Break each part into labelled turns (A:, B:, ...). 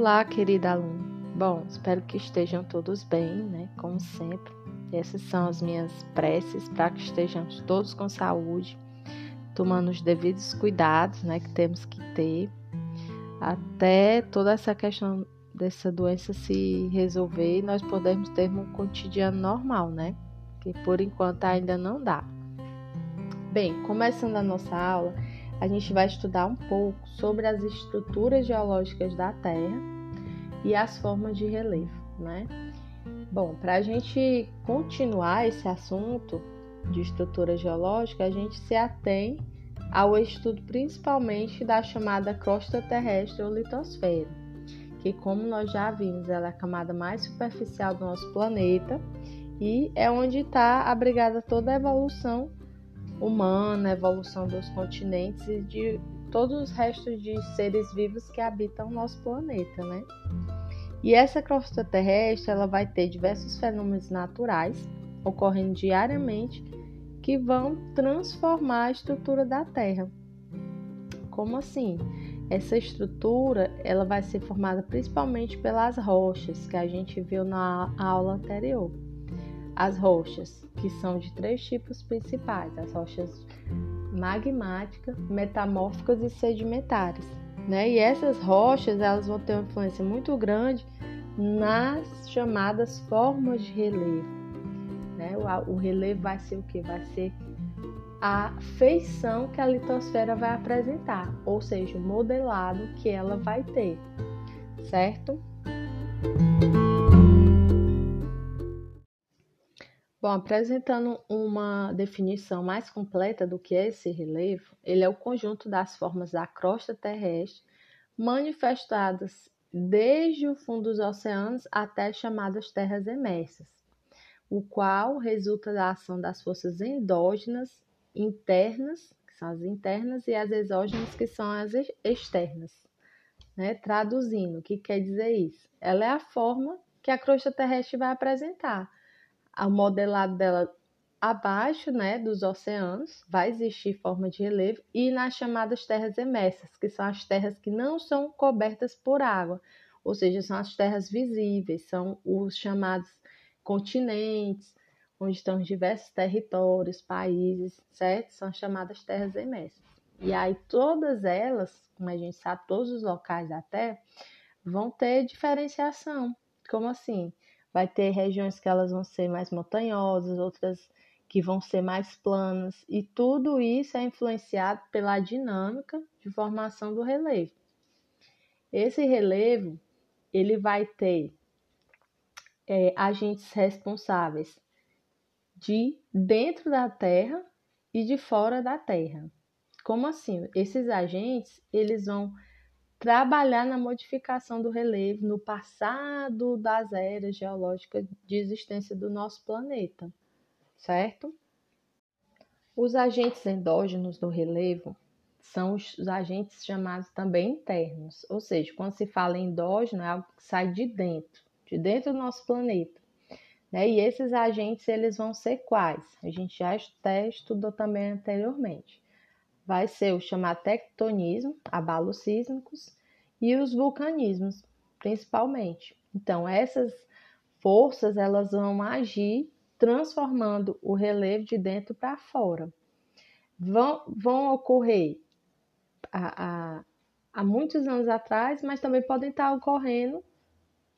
A: Olá, querida aluna. Bom, espero que estejam todos bem, né? Como sempre. Essas são as minhas preces para que estejamos todos com saúde, tomando os devidos cuidados, né, que temos que ter até toda essa questão dessa doença se resolver e nós podermos ter um cotidiano normal, né? Que por enquanto ainda não dá. Bem, começando a nossa aula, a gente vai estudar um pouco sobre as estruturas geológicas da Terra e as formas de relevo, né? Bom, para a gente continuar esse assunto de estrutura geológica, a gente se atém ao estudo principalmente da chamada crosta terrestre ou litosfera, que, como nós já vimos, ela é a camada mais superficial do nosso planeta e é onde está abrigada toda a evolução humana, a evolução dos continentes e de todos os restos de seres vivos que habitam o nosso planeta, né? E essa crosta terrestre, ela vai ter diversos fenômenos naturais ocorrendo diariamente que vão transformar a estrutura da Terra. Como assim? Essa estrutura, ela vai ser formada principalmente pelas rochas que a gente viu na aula anterior. As rochas, que são de três tipos principais: as rochas magmáticas, metamórficas e sedimentares. Né? E essas rochas elas vão ter uma influência muito grande nas chamadas formas de relevo. Né? O, o relevo vai ser o que? Vai ser a feição que a litosfera vai apresentar, ou seja, o modelado que ela vai ter, certo? Bom, apresentando uma definição mais completa do que é esse relevo, ele é o conjunto das formas da crosta terrestre manifestadas desde o fundo dos oceanos até as chamadas terras emersas, o qual resulta da ação das forças endógenas, internas, que são as internas, e as exógenas, que são as externas. Né? Traduzindo, o que quer dizer isso? Ela é a forma que a crosta terrestre vai apresentar o modelado dela abaixo né, dos oceanos vai existir forma de relevo e nas chamadas terras emersas, que são as terras que não são cobertas por água, ou seja, são as terras visíveis, são os chamados continentes, onde estão os diversos territórios, países, certo? São as chamadas terras emersas. E aí todas elas, como a gente sabe, todos os locais da Terra vão ter diferenciação. Como assim? Vai ter regiões que elas vão ser mais montanhosas, outras que vão ser mais planas, e tudo isso é influenciado pela dinâmica de formação do relevo. Esse relevo ele vai ter é, agentes responsáveis de dentro da Terra e de fora da Terra. Como assim? Esses agentes eles vão trabalhar na modificação do relevo no passado das eras geológicas de existência do nosso planeta, certo? Os agentes endógenos do relevo são os agentes chamados também internos, ou seja, quando se fala endógeno é algo que sai de dentro, de dentro do nosso planeta. Né? E esses agentes eles vão ser quais? A gente já até estudou também anteriormente vai ser o chamado tectonismo, abalos sísmicos, e os vulcanismos, principalmente. Então, essas forças elas vão agir transformando o relevo de dentro para fora. Vão, vão ocorrer há, há muitos anos atrás, mas também podem estar ocorrendo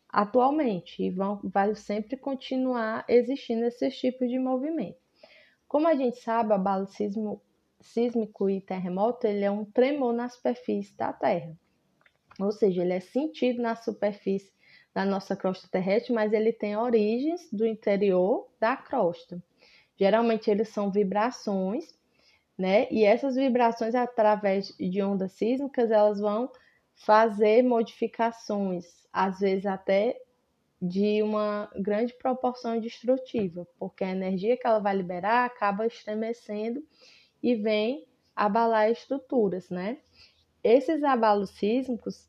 A: atualmente e vão vai sempre continuar existindo esses tipos de movimento. Como a gente sabe, o abalo sísmico e terremoto ele é um tremor na superfície da Terra. Ou seja, ele é sentido na superfície da nossa crosta terrestre, mas ele tem origens do interior da crosta. Geralmente eles são vibrações, né? E essas vibrações através de ondas sísmicas, elas vão fazer modificações, às vezes até de uma grande proporção destrutiva, porque a energia que ela vai liberar acaba estremecendo e vem abalar estruturas, né? Esses abalos sísmicos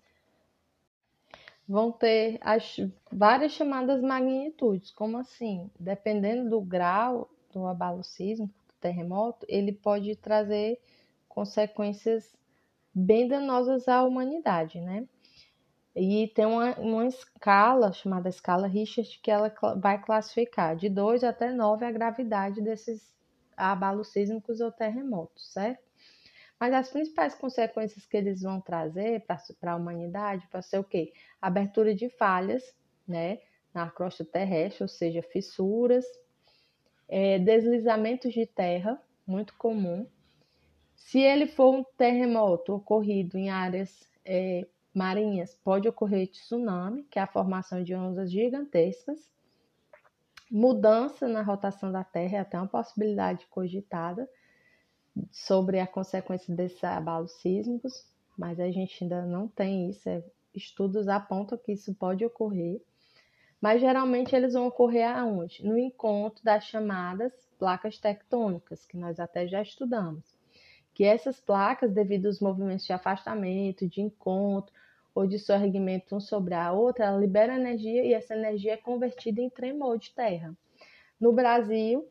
A: vão ter as várias chamadas magnitudes. Como assim? Dependendo do grau do abalo sísmico, do terremoto, ele pode trazer consequências bem danosas à humanidade, né? E tem uma, uma escala chamada escala Richard que ela vai classificar de 2 até 9 a gravidade desses abalos sísmicos ou terremotos, certo? Mas as principais consequências que eles vão trazer para a humanidade vai ser o quê? Abertura de falhas, né, na crosta terrestre, ou seja, fissuras, é, deslizamentos de terra, muito comum. Se ele for um terremoto ocorrido em áreas é, marinhas, pode ocorrer tsunami, que é a formação de ondas gigantescas. Mudança na rotação da Terra é até uma possibilidade cogitada sobre a consequência desses abalos sísmicos, mas a gente ainda não tem isso. É, estudos apontam que isso pode ocorrer, mas geralmente eles vão ocorrer aonde? No encontro das chamadas placas tectônicas, que nós até já estudamos. Que essas placas, devido aos movimentos de afastamento, de encontro ou de sorregimento um sobre a outra, ela libera energia e essa energia é convertida em tremor de terra. No Brasil,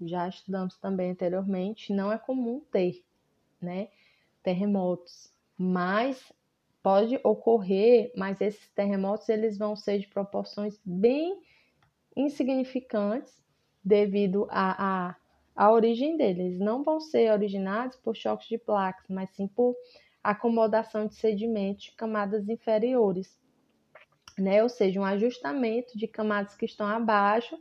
A: já estudamos também anteriormente, não é comum ter né, terremotos, mas pode ocorrer, mas esses terremotos eles vão ser de proporções bem insignificantes devido à a, a, a, origem deles. Eles não vão ser originados por choques de placas, mas sim por acomodação de sedimentos de camadas inferiores, né? ou seja, um ajustamento de camadas que estão abaixo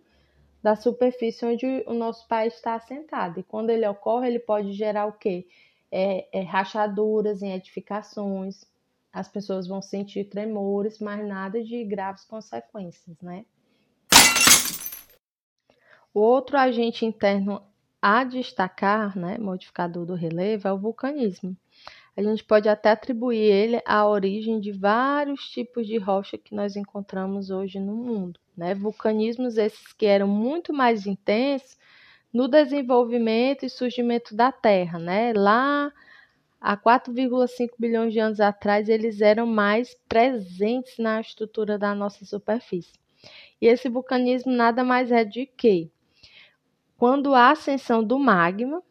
A: da superfície onde o nosso país está assentado. E quando ele ocorre, ele pode gerar o quê? É, é, rachaduras em edificações, as pessoas vão sentir tremores, mas nada de graves consequências, né? O outro agente interno a destacar, né, modificador do relevo, é o vulcanismo. A gente pode até atribuir ele à origem de vários tipos de rocha que nós encontramos hoje no mundo né? Vulcanismos esses que eram muito mais intensos no desenvolvimento e surgimento da Terra, né? Lá há 4,5 bilhões de anos atrás, eles eram mais presentes na estrutura da nossa superfície. E esse vulcanismo nada mais é de que quando a ascensão do magma,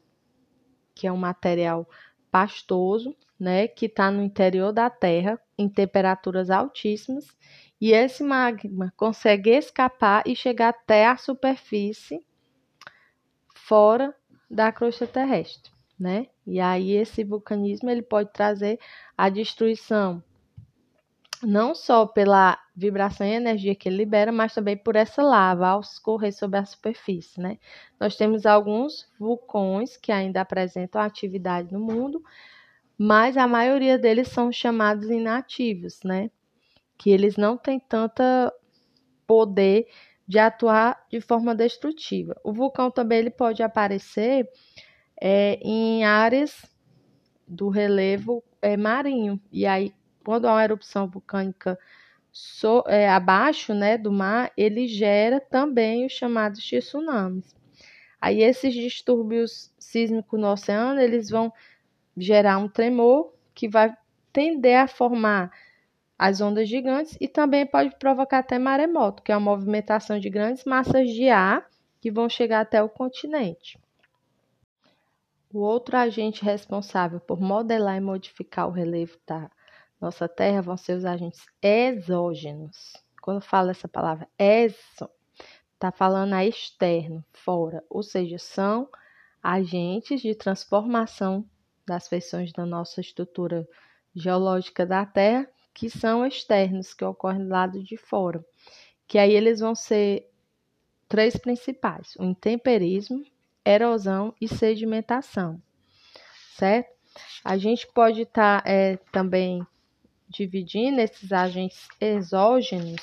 A: que é um material pastoso, né, que está no interior da Terra, em temperaturas altíssimas, e esse magma consegue escapar e chegar até a superfície fora da crosta terrestre, né? E aí esse vulcanismo ele pode trazer a destruição não só pela vibração e energia que ele libera, mas também por essa lava ao escorrer sobre a superfície, né? Nós temos alguns vulcões que ainda apresentam atividade no mundo, mas a maioria deles são chamados inativos, né? que eles não têm tanta poder de atuar de forma destrutiva. O vulcão também ele pode aparecer é, em áreas do relevo é, marinho. E aí, quando há uma erupção vulcânica so, é, abaixo né, do mar, ele gera também os chamados tsunamis. Aí esses distúrbios sísmicos no oceano, eles vão gerar um tremor que vai tender a formar as ondas gigantes e também pode provocar até maremoto, que é a movimentação de grandes massas de ar que vão chegar até o continente. O outro agente responsável por modelar e modificar o relevo da nossa Terra vão ser os agentes exógenos. Quando falo essa palavra exo, está falando a externo, fora, ou seja, são agentes de transformação das feições da nossa estrutura geológica da Terra que são externos, que ocorrem do lado de fora. Que aí eles vão ser três principais: o intemperismo, erosão e sedimentação, certo? A gente pode estar tá, é, também dividindo esses agentes exógenos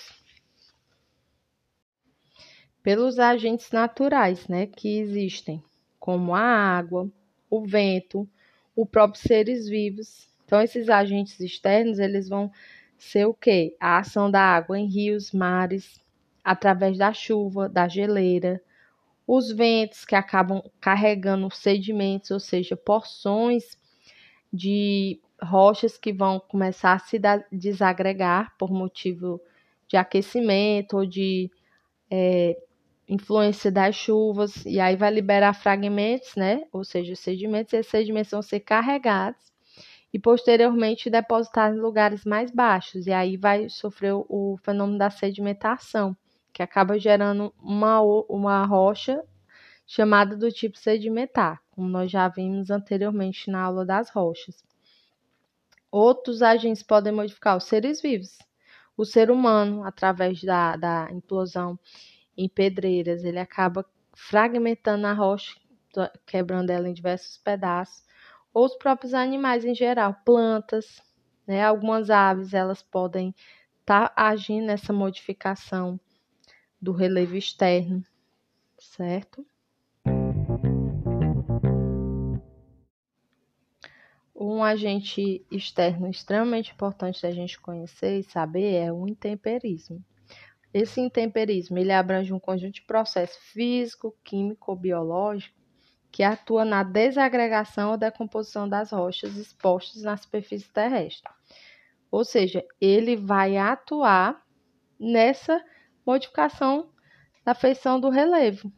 A: pelos agentes naturais, né, que existem, como a água, o vento, os próprios seres vivos então, esses agentes externos, eles vão ser o quê? A ação da água em rios, mares, através da chuva, da geleira, os ventos que acabam carregando sedimentos, ou seja, porções de rochas que vão começar a se desagregar por motivo de aquecimento ou de é, influência das chuvas, e aí vai liberar fragmentos, né? Ou seja, sedimentos, e esses sedimentos vão ser carregados e posteriormente depositar em lugares mais baixos, e aí vai sofrer o fenômeno da sedimentação, que acaba gerando uma, uma rocha chamada do tipo sedimentar, como nós já vimos anteriormente na aula das rochas. Outros agentes podem modificar os seres vivos. O ser humano, através da, da implosão em pedreiras, ele acaba fragmentando a rocha, quebrando ela em diversos pedaços ou os próprios animais em geral, plantas, né? Algumas aves elas podem estar tá agindo nessa modificação do relevo externo, certo? Um agente externo extremamente importante da gente conhecer e saber é o intemperismo. Esse intemperismo ele abrange um conjunto de processos físico, químico biológico que atua na desagregação ou decomposição das rochas expostas na superfície terrestre. Ou seja, ele vai atuar nessa modificação da feição do relevo.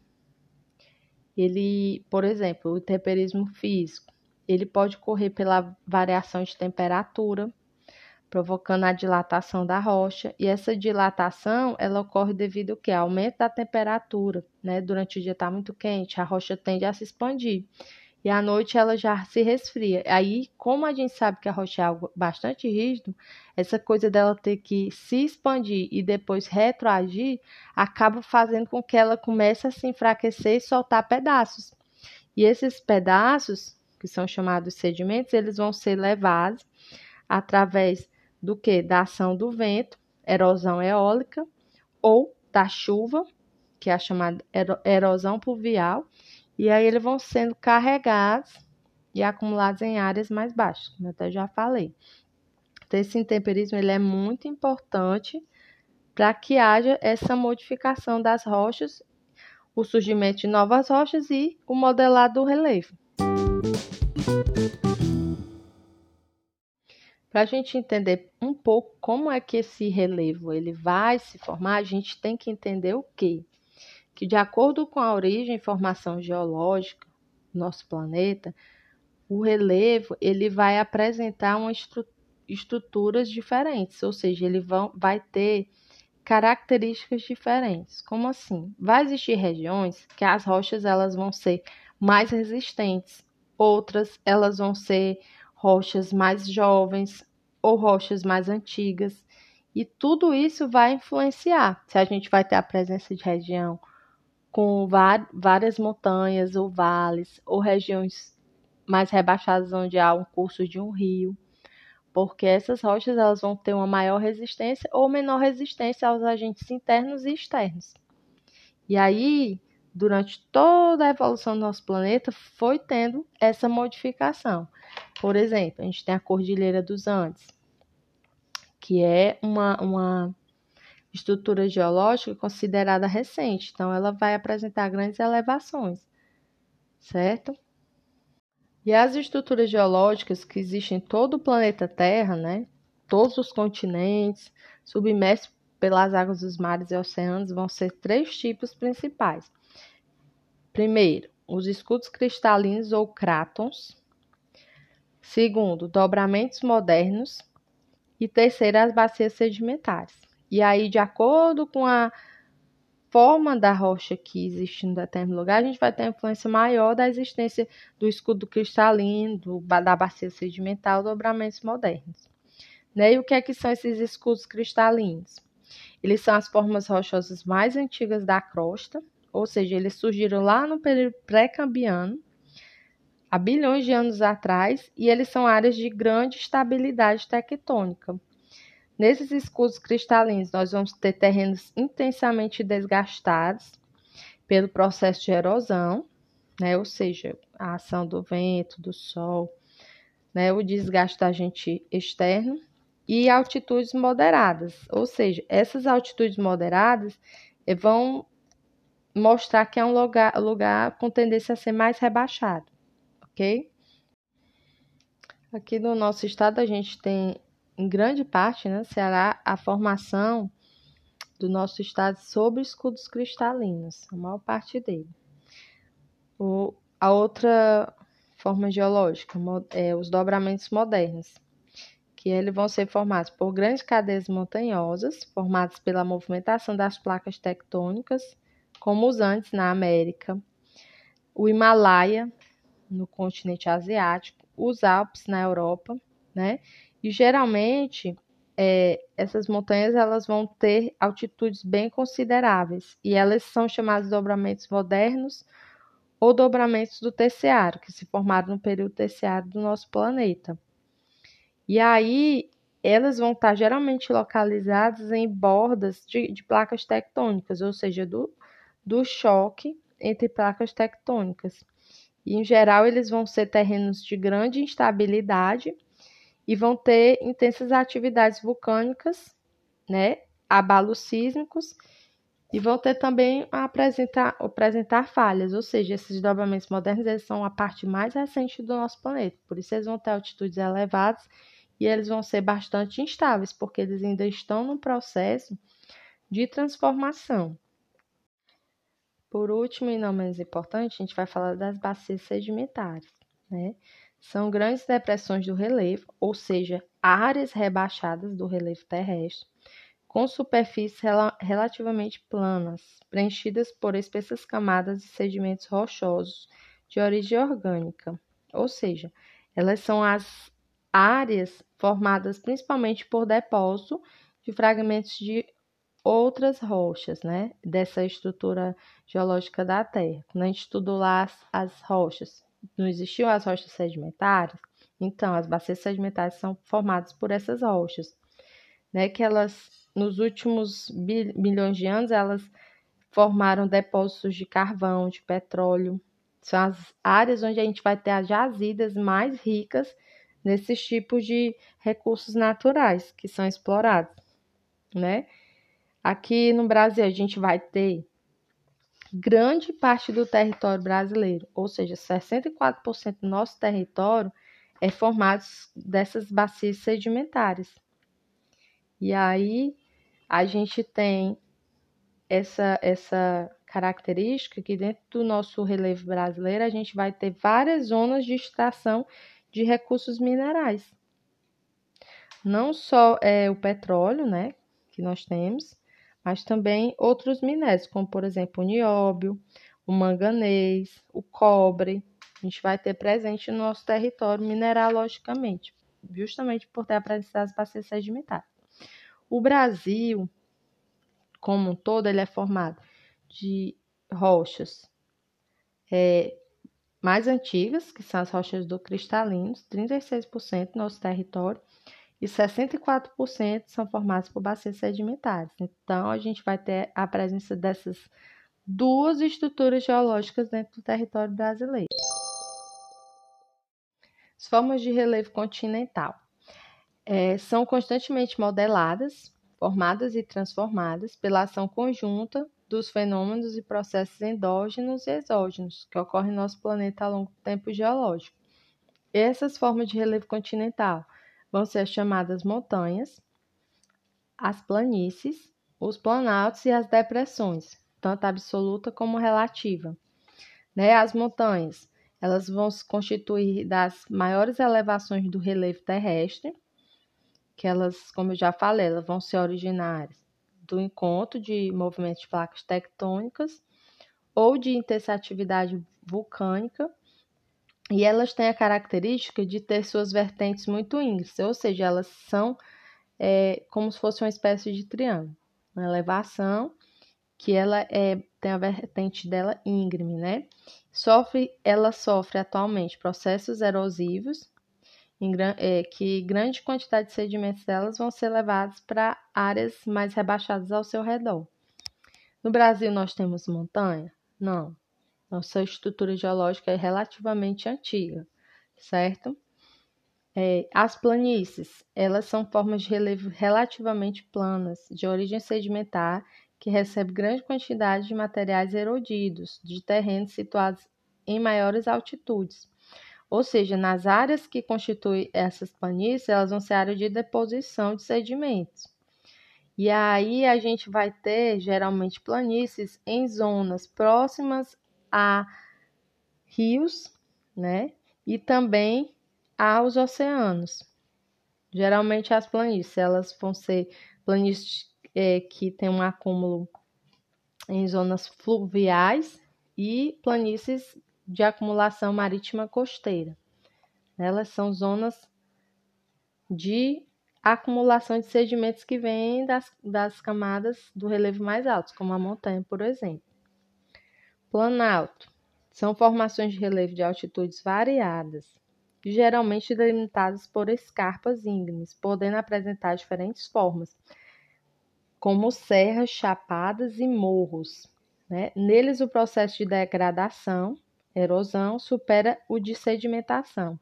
A: Ele, por exemplo, o temperismo físico, ele pode ocorrer pela variação de temperatura, provocando a dilatação da rocha, e essa dilatação ela ocorre devido ao que? Aumento da temperatura, né? Durante o dia está muito quente, a rocha tende a se expandir. E à noite ela já se resfria. Aí, como a gente sabe que a rocha é algo bastante rígido, essa coisa dela ter que se expandir e depois retroagir acaba fazendo com que ela comece a se enfraquecer e soltar pedaços. E esses pedaços, que são chamados sedimentos, eles vão ser levados através do que? Da ação do vento, erosão eólica, ou da chuva, que é a chamada erosão pluvial, e aí eles vão sendo carregados e acumulados em áreas mais baixas, como eu até já falei. Então, esse intemperismo ele é muito importante para que haja essa modificação das rochas, o surgimento de novas rochas e o modelado do relevo. Para a gente entender um pouco como é que esse relevo ele vai se formar, a gente tem que entender o quê? Que de acordo com a origem e formação geológica do nosso planeta, o relevo ele vai apresentar uma estru estruturas diferentes, ou seja, ele vão, vai ter características diferentes. Como assim? Vai existir regiões que as rochas elas vão ser mais resistentes, outras elas vão ser rochas mais jovens ou rochas mais antigas. E tudo isso vai influenciar se a gente vai ter a presença de região com várias montanhas ou vales, ou regiões mais rebaixadas onde há um curso de um rio, porque essas rochas elas vão ter uma maior resistência ou menor resistência aos agentes internos e externos. E aí, durante toda a evolução do nosso planeta, foi tendo essa modificação. Por exemplo, a gente tem a Cordilheira dos Andes, que é uma, uma estrutura geológica considerada recente, então ela vai apresentar grandes elevações, certo? E as estruturas geológicas que existem em todo o planeta Terra, né? Todos os continentes, submersos pelas águas dos mares e oceanos, vão ser três tipos principais. Primeiro, os escudos cristalinos ou crátons, Segundo, dobramentos modernos. E terceiro, as bacias sedimentares. E aí, de acordo com a forma da rocha que existe em determinado lugar, a gente vai ter a influência maior da existência do escudo cristalino, do, da bacia sedimentar, dobramentos modernos. Né? E o que é que são esses escudos cristalinos? Eles são as formas rochosas mais antigas da crosta, ou seja, eles surgiram lá no período pré-cambiano, há bilhões de anos atrás e eles são áreas de grande estabilidade tectônica. Nesses escudos cristalinos, nós vamos ter terrenos intensamente desgastados pelo processo de erosão, né? ou seja, a ação do vento, do sol, né? o desgaste da agente externo, e altitudes moderadas, ou seja, essas altitudes moderadas eh, vão mostrar que é um lugar, lugar com tendência a ser mais rebaixado ok? Aqui no nosso estado a gente tem, em grande parte, né, Ceará, a formação do nosso estado sobre escudos cristalinos, a maior parte dele. O, a outra forma geológica, é, os dobramentos modernos, que eles vão ser formados por grandes cadeias montanhosas, formadas pela movimentação das placas tectônicas, como os Andes na América, o Himalaia no continente asiático, os Alpes na Europa, né? E geralmente é, essas montanhas elas vão ter altitudes bem consideráveis e elas são chamadas de dobramentos modernos ou dobramentos do terciário, que se formaram no período terciário do nosso planeta. E aí elas vão estar geralmente localizadas em bordas de, de placas tectônicas, ou seja, do, do choque entre placas tectônicas. E, em geral, eles vão ser terrenos de grande instabilidade e vão ter intensas atividades vulcânicas, né, abalos sísmicos, e vão ter também a apresentar, apresentar falhas, ou seja, esses dobramentos modernos eles são a parte mais recente do nosso planeta, por isso eles vão ter altitudes elevadas e eles vão ser bastante instáveis, porque eles ainda estão no processo de transformação. Por último, e não menos importante, a gente vai falar das bacias sedimentares. Né? São grandes depressões do relevo, ou seja, áreas rebaixadas do relevo terrestre, com superfícies rel relativamente planas, preenchidas por espessas camadas de sedimentos rochosos de origem orgânica. Ou seja, elas são as áreas formadas principalmente por depósito de fragmentos de outras rochas, né, dessa estrutura geológica da Terra. Quando a gente estudou lá as, as rochas, não existiam as rochas sedimentares, então as bacias sedimentares são formadas por essas rochas, né, que elas nos últimos milhões de anos elas formaram depósitos de carvão, de petróleo. São as áreas onde a gente vai ter as jazidas mais ricas nesses tipos de recursos naturais que são explorados, né? Aqui no Brasil, a gente vai ter grande parte do território brasileiro, ou seja, 64% do nosso território é formado dessas bacias sedimentares. E aí a gente tem essa, essa característica que dentro do nosso relevo brasileiro a gente vai ter várias zonas de extração de recursos minerais. Não só é, o petróleo, né, que nós temos, mas também outros minérios, como por exemplo o nióbio, o manganês, o cobre. A gente vai ter presente no nosso território mineralogicamente, justamente por ter a presença das bacias sedimentares. O Brasil, como um todo, ele é formado de rochas é, mais antigas, que são as rochas do cristalinos, 36% do nosso território, e 64% são formados por bacias sedimentares. Então, a gente vai ter a presença dessas duas estruturas geológicas dentro do território brasileiro. As formas de relevo continental é, são constantemente modeladas, formadas e transformadas pela ação conjunta dos fenômenos e processos endógenos e exógenos que ocorrem no nosso planeta ao longo do tempo geológico. Essas formas de relevo continental vão ser as chamadas montanhas, as planícies, os planaltos e as depressões, tanto absoluta como relativa. Né? As montanhas, elas vão se constituir das maiores elevações do relevo terrestre, que elas, como eu já falei, elas vão ser originárias do encontro de movimentos de placas tectônicas ou de intensa atividade vulcânica e elas têm a característica de ter suas vertentes muito íngremes, ou seja, elas são é, como se fosse uma espécie de triângulo. Uma elevação que ela é, tem a vertente dela íngreme, né? Sofre, ela sofre atualmente processos erosivos, em, é, que grande quantidade de sedimentos delas vão ser levados para áreas mais rebaixadas ao seu redor. No Brasil, nós temos montanha? Não. Nossa estrutura geológica é relativamente antiga, certo? É, as planícies, elas são formas de relevo relativamente planas, de origem sedimentar, que recebe grande quantidade de materiais erodidos, de terrenos situados em maiores altitudes. Ou seja, nas áreas que constituem essas planícies, elas vão ser áreas de deposição de sedimentos. E aí a gente vai ter geralmente planícies em zonas próximas a rios, né? e também aos oceanos. Geralmente as planícies, elas vão ser planícies é, que têm um acúmulo em zonas fluviais e planícies de acumulação marítima costeira. Elas são zonas de acumulação de sedimentos que vêm das, das camadas do relevo mais altos, como a montanha, por exemplo. Planalto são formações de relevo de altitudes variadas, geralmente delimitadas por escarpas íngremes, podendo apresentar diferentes formas, como serras, chapadas e morros. Né? Neles, o processo de degradação, erosão, supera o de sedimentação,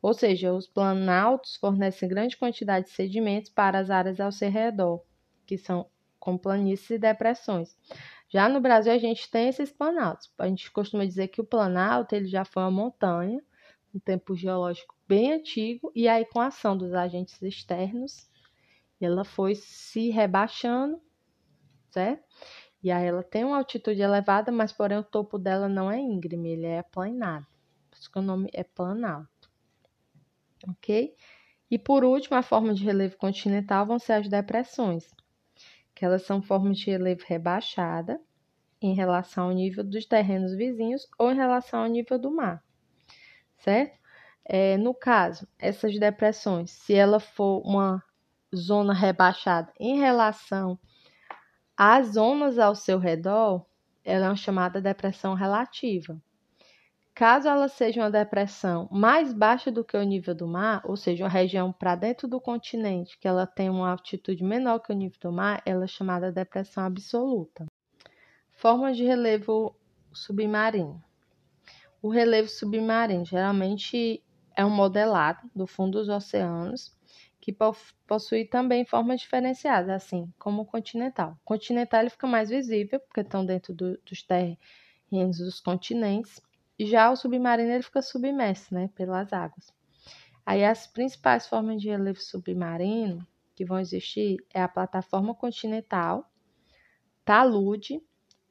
A: ou seja, os planaltos fornecem grande quantidade de sedimentos para as áreas ao seu redor, que são como planícies e depressões. Já no Brasil a gente tem esses planaltos. A gente costuma dizer que o planalto ele já foi uma montanha, um tempo geológico bem antigo, e aí com a ação dos agentes externos, ela foi se rebaixando, certo? E aí ela tem uma altitude elevada, mas porém o topo dela não é íngreme, ele é aplanado. Por isso que o nome é planalto ok? E por último, a forma de relevo continental vão ser as depressões, que elas são formas de relevo rebaixada em relação ao nível dos terrenos vizinhos ou em relação ao nível do mar, certo? É, no caso, essas depressões, se ela for uma zona rebaixada em relação às zonas ao seu redor, ela é uma chamada depressão relativa. Caso ela seja uma depressão mais baixa do que o nível do mar, ou seja, uma região para dentro do continente que ela tem uma altitude menor que o nível do mar, ela é chamada depressão absoluta. Formas de relevo submarino. O relevo submarino geralmente é um modelado do fundo dos oceanos que possui também formas diferenciadas, assim como o continental. O continental ele fica mais visível porque estão dentro do, dos terrenos dos continentes já o submarino ele fica submerso, né, pelas águas. Aí as principais formas de relevo submarino que vão existir é a plataforma continental, talude,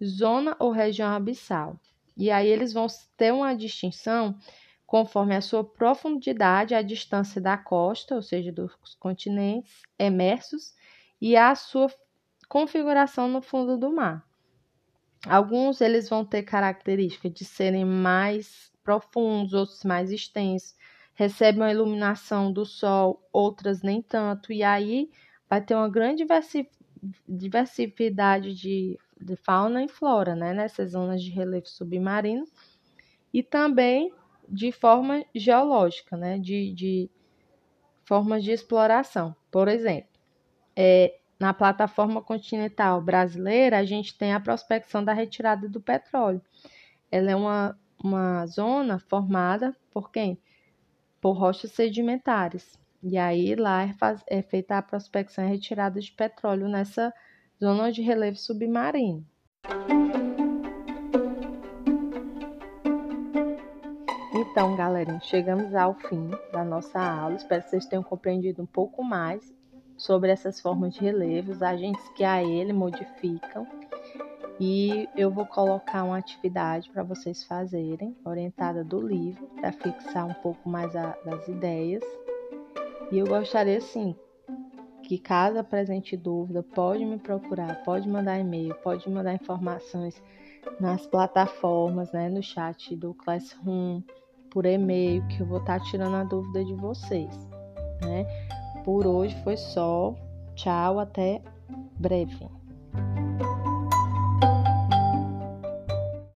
A: zona ou região abissal. E aí eles vão ter uma distinção conforme a sua profundidade, a distância da costa, ou seja, dos continentes emersos, e a sua configuração no fundo do mar. Alguns eles vão ter característica de serem mais profundos, outros mais extensos, recebem a iluminação do sol, outras nem tanto, e aí vai ter uma grande diversidade de, de fauna e flora, né, nessas zonas de relevo submarino, e também de forma geológica, né, de, de formas de exploração. Por exemplo, é, na plataforma continental brasileira, a gente tem a prospecção da retirada do petróleo. Ela é uma, uma zona formada por quem? Por rochas sedimentares. E aí lá é, faz, é feita a prospecção e retirada de petróleo nessa zona de relevo submarino. Então, galera, chegamos ao fim da nossa aula. Espero que vocês tenham compreendido um pouco mais sobre essas formas de relevo, os agentes que a ele modificam. E eu vou colocar uma atividade para vocês fazerem, orientada do livro, para fixar um pouco mais a, das ideias. E eu gostaria, sim, que caso apresente dúvida, pode me procurar, pode mandar e-mail, pode mandar informações nas plataformas, né, no chat do Classroom, por e-mail, que eu vou estar tá tirando a dúvida de vocês, né? Por hoje foi só. Tchau, até breve.